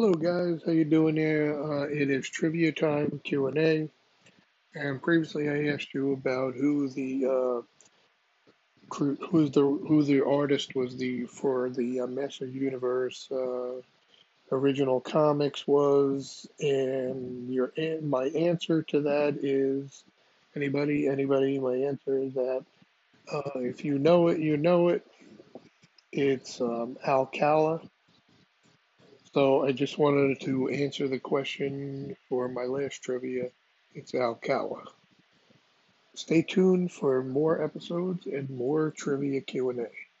Hello guys, how you doing there? Uh, it is trivia time Q and A, and previously I asked you about who the uh, who's the who the artist was the for the uh, Master Universe uh, original comics was, and your my answer to that is anybody anybody. My answer is that uh, if you know it, you know it. It's um, Alcala so I just wanted to answer the question for my last trivia. It's Alcala. Stay tuned for more episodes and more trivia Q&A.